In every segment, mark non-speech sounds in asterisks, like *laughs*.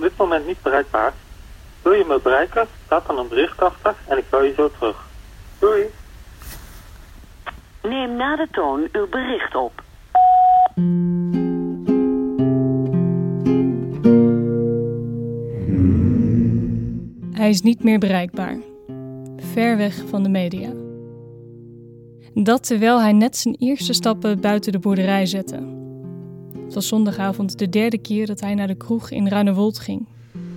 Op dit moment niet bereikbaar. Wil je me bereiken? Laat dan een bericht achter en ik bel je zo terug. Doei. Neem na de toon uw bericht op. Hij is niet meer bereikbaar. Ver weg van de media. Dat terwijl hij net zijn eerste stappen buiten de boerderij zette. Het was zondagavond de derde keer dat hij naar de kroeg in Ruinewold ging.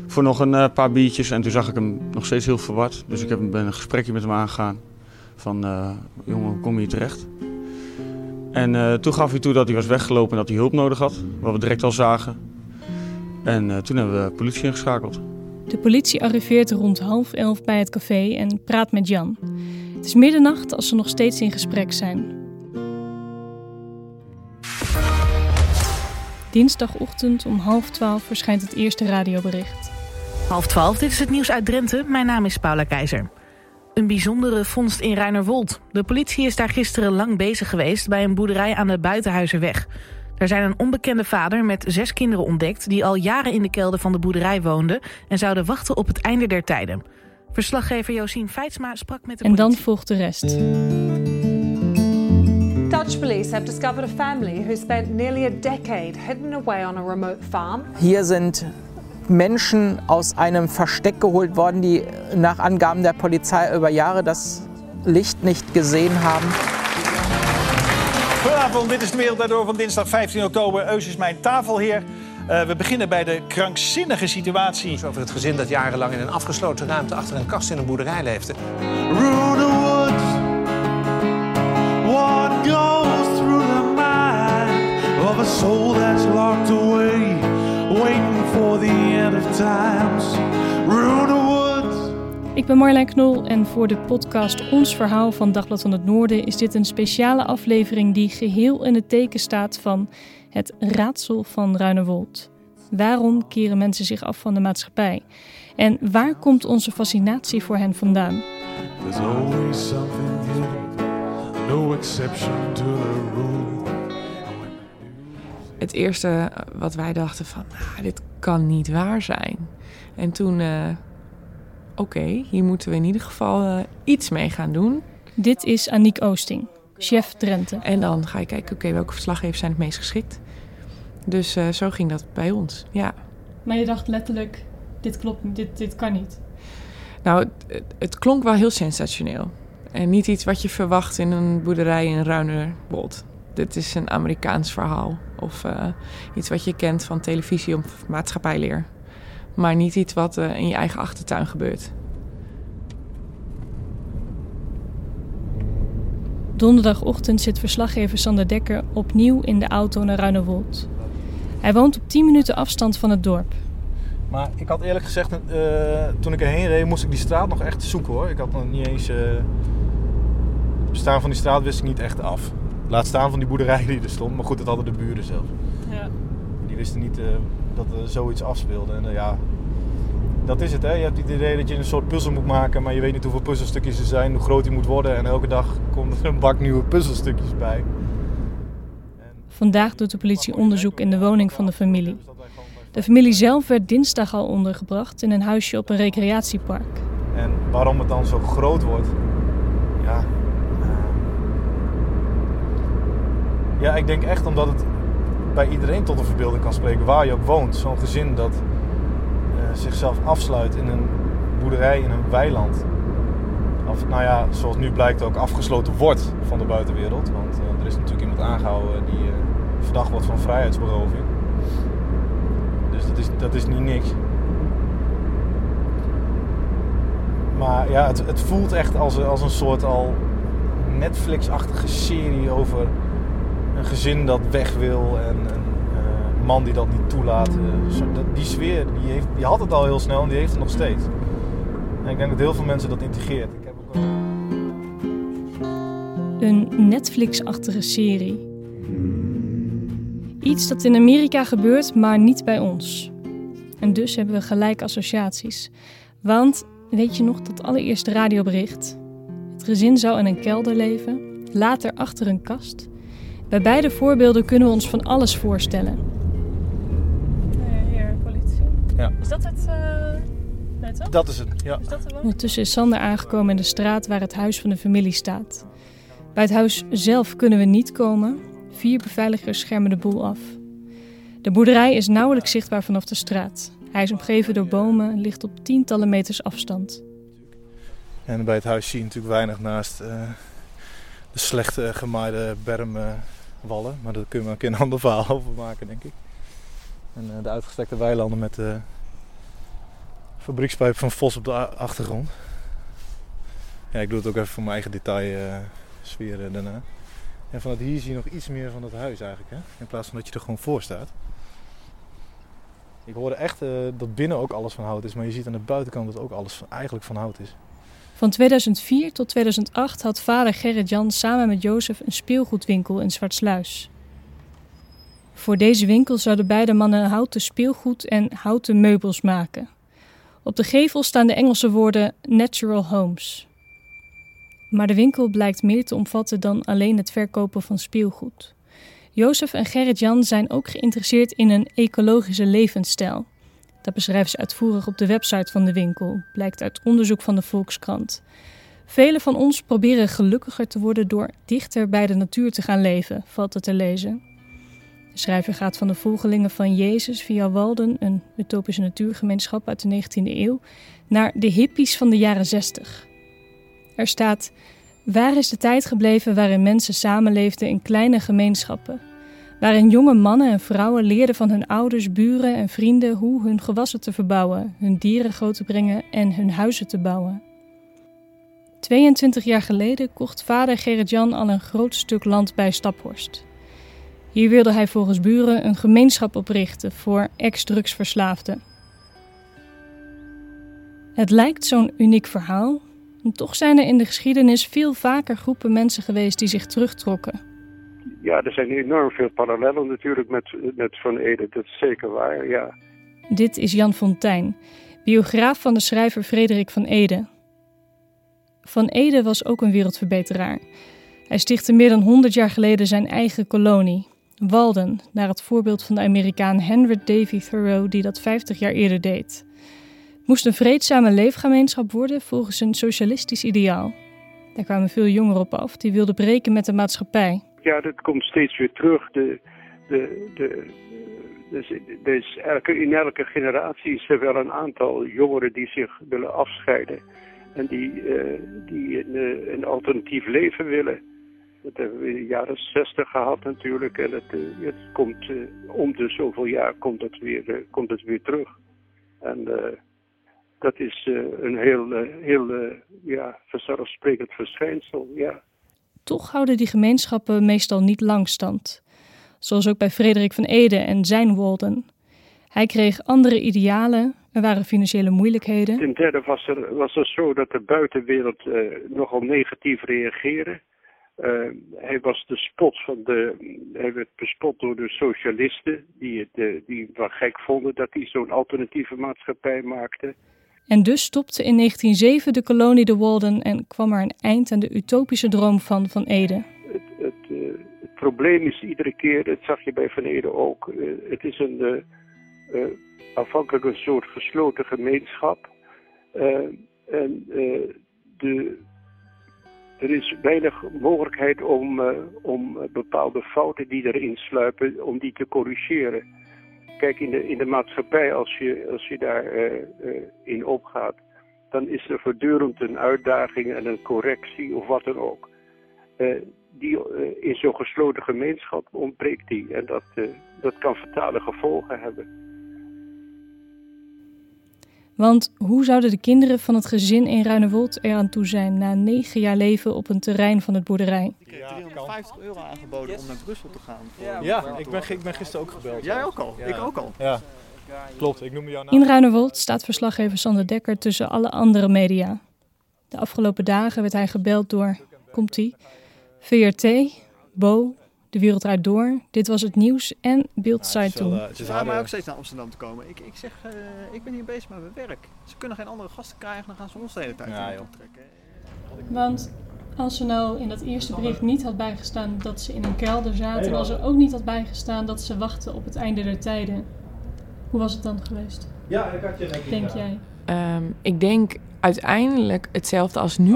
Voor nog een uh, paar biertjes en toen zag ik hem nog steeds heel verward. Dus ik heb, ben een gesprekje met hem aangegaan. Van, uh, jongen, hoe kom je hier terecht? En uh, toen gaf hij toe dat hij was weggelopen en dat hij hulp nodig had. Wat we direct al zagen. En toen hebben we politie ingeschakeld. De politie arriveert rond half elf bij het café en praat met Jan. Het is middernacht als ze nog steeds in gesprek zijn. Dinsdagochtend om half twaalf verschijnt het eerste radiobericht. Half twaalf, dit is het nieuws uit Drenthe. Mijn naam is Paula Keizer. Een bijzondere vondst in Ruinerwold. De politie is daar gisteren lang bezig geweest bij een boerderij aan de Buitenhuizenweg. Er zijn een onbekende vader met zes kinderen ontdekt... die al jaren in de kelder van de boerderij woonden... en zouden wachten op het einde der tijden. Verslaggever Josien Feitsma sprak met de En politie. dan volgt de rest. Dutch police have discovered a family who spent nearly a decade hidden away on a remote farm. Hier sind Menschen aus einem Versteck geholt worden, die nach Angaben der Polizei über Jahre das Licht nicht gesehen haben. Goedenavond, dit is de Wereld Daardoor van dinsdag 15 oktober. Eus is mijn tafelheer. Uh, we beginnen bij de krankzinnige situatie. Over het gezin dat jarenlang in een afgesloten ruimte achter een kast in een boerderij leefde. A soul that's locked away, waiting for the end of times. Woods. Ik ben Marlijn Knol en voor de podcast Ons Verhaal van Dagblad van het Noorden is dit een speciale aflevering die geheel in het teken staat van het raadsel van Ruinewold. Waarom keren mensen zich af van de maatschappij? En waar komt onze fascinatie voor hen vandaan? There's always something hidden, no exception to the rule. Het eerste wat wij dachten van, nou, dit kan niet waar zijn. En toen, uh, oké, okay, hier moeten we in ieder geval uh, iets mee gaan doen. Dit is Aniek Oosting, chef Drenthe. En dan ga je kijken, oké, okay, welke verslaggevers zijn het meest geschikt? Dus uh, zo ging dat bij ons, ja. Maar je dacht letterlijk, dit klopt niet, dit, dit kan niet. Nou, het, het, klonk wel heel sensationeel. En niet iets wat je verwacht in een boerderij in Ruinerwold. Dit is een Amerikaans verhaal. Of uh, iets wat je kent van televisie of maatschappijleer. Maar niet iets wat uh, in je eigen achtertuin gebeurt. Donderdagochtend zit verslaggever Sander Dekker opnieuw in de auto naar Ruinerwold. Hij woont op 10 minuten afstand van het dorp. Maar ik had eerlijk gezegd, uh, toen ik erheen reed, moest ik die straat nog echt zoeken hoor. Ik had nog niet eens. Uh, het bestaan van die straat wist ik niet echt af. Laat staan van die boerderij die er stond. Maar goed, dat hadden de buren zelf. Ja. Die wisten niet uh, dat er zoiets afspeelde. En ja, dat is het hè. Je hebt het idee dat je een soort puzzel moet maken. Maar je weet niet hoeveel puzzelstukjes er zijn, hoe groot die moet worden. En elke dag komt er een bak nieuwe puzzelstukjes bij. Vandaag doet de politie onderzoek in de woning van de familie. De familie zelf werd dinsdag al ondergebracht in een huisje op een recreatiepark. En waarom het dan zo groot wordt, ja. Ja, ik denk echt omdat het bij iedereen tot een verbeelding kan spreken waar je ook woont. Zo'n gezin dat uh, zichzelf afsluit in een boerderij in een weiland. Of nou ja, zoals nu blijkt ook afgesloten wordt van de buitenwereld. Want uh, er is natuurlijk iemand aangehouden die uh, verdacht wordt van vrijheidsberoving. Dus dat is, dat is niet niks. Maar ja, het, het voelt echt als, als een soort al Netflix-achtige serie over een gezin dat weg wil en een uh, man die dat niet toelaat. Dat, die sfeer, die, heeft, die had het al heel snel en die heeft het nog steeds. En ik denk dat heel veel mensen dat integreert. Ik heb ook Een Netflix-achtige serie. Iets dat in Amerika gebeurt, maar niet bij ons. En dus hebben we gelijk associaties. Want weet je nog dat allereerste radiobericht? Het gezin zou in een kelder leven, later achter een kast. Bij beide voorbeelden kunnen we ons van alles voorstellen. Hier, politie. Ja. Is dat het? Uh... Nee, toch? Dat is het, ja. Is dat er wel? Ondertussen is Sander aangekomen in de straat waar het huis van de familie staat. Bij het huis zelf kunnen we niet komen. Vier beveiligers schermen de boel af. De boerderij is nauwelijks zichtbaar vanaf de straat. Hij is omgeven door bomen en ligt op tientallen meters afstand. En bij het huis zie je natuurlijk weinig naast uh, de slecht uh, gemaaide bermwallen. maar daar kunnen we ook een ander verhaal *laughs* over maken, denk ik. En uh, de uitgestrekte weilanden met de fabriekspijp van Vos op de achtergrond. Ja, ik doe het ook even voor mijn eigen detailsfeer daarna. En vanuit hier zie je nog iets meer van het huis eigenlijk, hè? in plaats van dat je er gewoon voor staat. Ik hoorde echt uh, dat binnen ook alles van hout is, maar je ziet aan de buitenkant dat ook alles eigenlijk van hout is. Van 2004 tot 2008 had vader Gerrit Jan samen met Jozef een speelgoedwinkel in Zwartsluis. Voor deze winkel zouden beide mannen houten speelgoed en houten meubels maken. Op de gevel staan de Engelse woorden Natural Homes. Maar de winkel blijkt meer te omvatten dan alleen het verkopen van speelgoed. Jozef en Gerrit-Jan zijn ook geïnteresseerd in een ecologische levensstijl. Dat beschrijven ze uitvoerig op de website van de winkel, blijkt uit onderzoek van de Volkskrant. Velen van ons proberen gelukkiger te worden door dichter bij de natuur te gaan leven, valt het te lezen. De schrijver gaat van de volgelingen van Jezus via Walden, een utopische natuurgemeenschap uit de 19e eeuw, naar de hippies van de jaren 60. Er staat: Waar is de tijd gebleven waarin mensen samenleefden in kleine gemeenschappen? Waarin jonge mannen en vrouwen leerden van hun ouders, buren en vrienden hoe hun gewassen te verbouwen, hun dieren groot te brengen en hun huizen te bouwen. 22 jaar geleden kocht vader Gerrit-Jan al een groot stuk land bij Staphorst. Hier wilde hij volgens buren een gemeenschap oprichten voor ex-drugsverslaafden. Het lijkt zo'n uniek verhaal, toch zijn er in de geschiedenis veel vaker groepen mensen geweest die zich terugtrokken. Ja, er zijn enorm veel parallellen natuurlijk met, met Van Ede, dat is zeker waar, ja. Dit is Jan Fontijn, biograaf van de schrijver Frederik van Ede. Van Ede was ook een wereldverbeteraar. Hij stichtte meer dan 100 jaar geleden zijn eigen kolonie, Walden, naar het voorbeeld van de Amerikaan Henry Davy Thoreau, die dat 50 jaar eerder deed moest een vreedzame leefgemeenschap worden volgens een socialistisch ideaal. Daar kwamen veel jongeren op af die wilden breken met de maatschappij. Ja, dat komt steeds weer terug. De, de, de, dus, elke, in elke generatie is er wel een aantal jongeren die zich willen afscheiden. En die, uh, die een, eh, een, alternatief leven willen. Dat hebben we in de jaren zestig gehad natuurlijk. En het, uh, het komt om de zoveel jaar komt het weer, komt het weer terug. En dat is een heel, heel ja, vanzelfsprekend verschijnsel, ja. Toch houden die gemeenschappen meestal niet lang stand. Zoals ook bij Frederik van Ede en zijn Walden. Hij kreeg andere idealen, er waren financiële moeilijkheden. Ten derde was er, was er zo dat de buitenwereld nogal negatief reageerde. hij was de spot van de. Hij werd bespot door de socialisten, die het, die het wel gek vonden dat hij zo'n alternatieve maatschappij maakte. En dus stopte in 1907 de kolonie de Walden en kwam er een eind aan de utopische droom van Van Ede. Het, het, uh, het probleem is iedere keer, dat zag je bij Van Ede ook, uh, het is een uh, afhankelijk een soort gesloten gemeenschap. en de, er is weinig mogelijkheid om, om bepaalde fouten die erin sluipen, om die te corrigeren kijk, in de, in de maatschappij, als je, als je daar uh, uh, in opgaat, dan is er voortdurend een uitdaging en een correctie of wat dan ook. Uh, die, in zo'n gesloten gemeenschap ontbreekt die. En dat, dat kan fatale gevolgen hebben. Want hoe zouden de kinderen van het gezin in Ruinewold eraan toe zijn na negen jaar leven op een terrein van het boerderij? Ik kreeg 350 euro aangeboden om naar Brussel te gaan. voor- Ja, ik ben, ik ben gisteren ook gebeld. Jij ook al? Ja. Ik ook al. Ja, klopt. Ik noemde jouw naam. In Ruinewold staat verslaggever Sander Dekker tussen alle andere media. De afgelopen dagen werd hij gebeld door, komt-ie, VRT, Bo, De Wereld Draait Door, Dit Was Het Nieuws en Beeld Zeitung. Ze vragen mij ook steeds naar Amsterdam te komen. Ik, ik zeg, eh, ik ben hier bezig met mijn werk. Ze kunnen geen andere gasten krijgen, dan gaan ze ons de hele tijd Ja, ja, optrekken. Want als er nou in dat eerste bericht niet had bijgestaan dat ze in een kelder zaten, en als er ook niet had bijgestaan dat ze wachten op het einde der tijden, hoe was het dan geweest? Ja, ik had je denk Denk jij? Ehm, ik denk uiteindelijk hetzelfde als nu.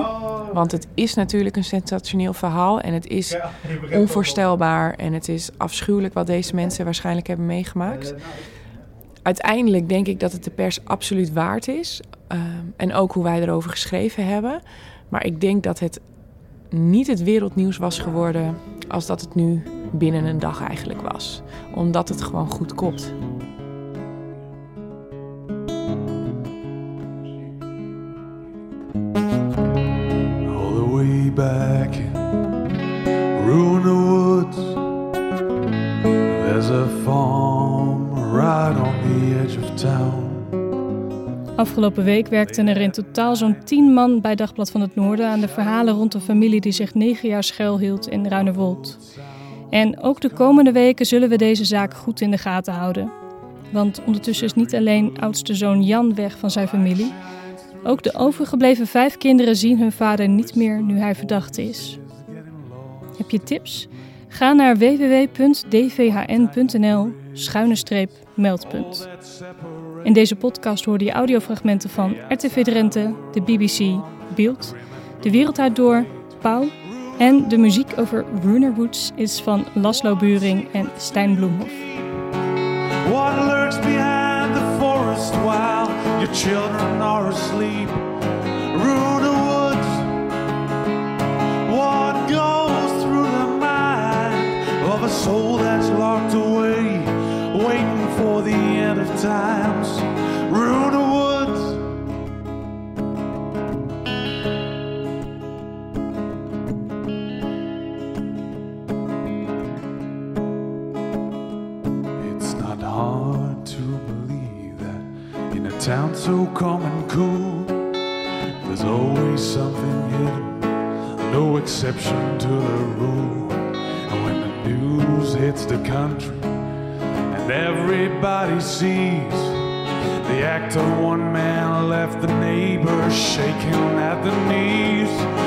Want het is natuurlijk een sensationeel verhaal en het is *laughs* onvoorstelbaar en het is afschuwelijk wat deze mensen waarschijnlijk hebben meegemaakt. Uiteindelijk denk ik dat het de pers absoluut waard is. Ehm, en ook hoe wij erover geschreven hebben. Maar ik denk dat het niet het wereldnieuws was geworden als dat het nu binnen een dag eigenlijk was. Omdat het gewoon goed komt. Afgelopen week werkten er in totaal zo'n 10 man bij Dagblad van het Noorden aan de verhalen rond een familie die zich negen jaar schuilhield in Ruinewold. En ook de komende weken zullen we deze zaak goed in de gaten houden. Want ondertussen is niet alleen oudste zoon Jan weg van zijn familie. Ook de overgebleven vijf kinderen zien hun vader niet meer nu hij verdacht is. Heb je tips? Ga naar www.dvhn.nl schuine streep meldpunt. In deze podcast hoorde je audiofragmenten van RTV Drenthe, de BBC, Beeld, De Wereld Draait Door, Pauw en de muziek over Runer Woods is van Laszlo Buring en Stijn lurks behind the forest while your children are asleep? Soul that's locked away, waiting for the end of times? Ruin the woods. It's not hard to believe that in a town so calm and cool, there's always something hidden, no exception to the rule. Hits the country and everybody sees the act of one man left the neighbors shaking at the knees.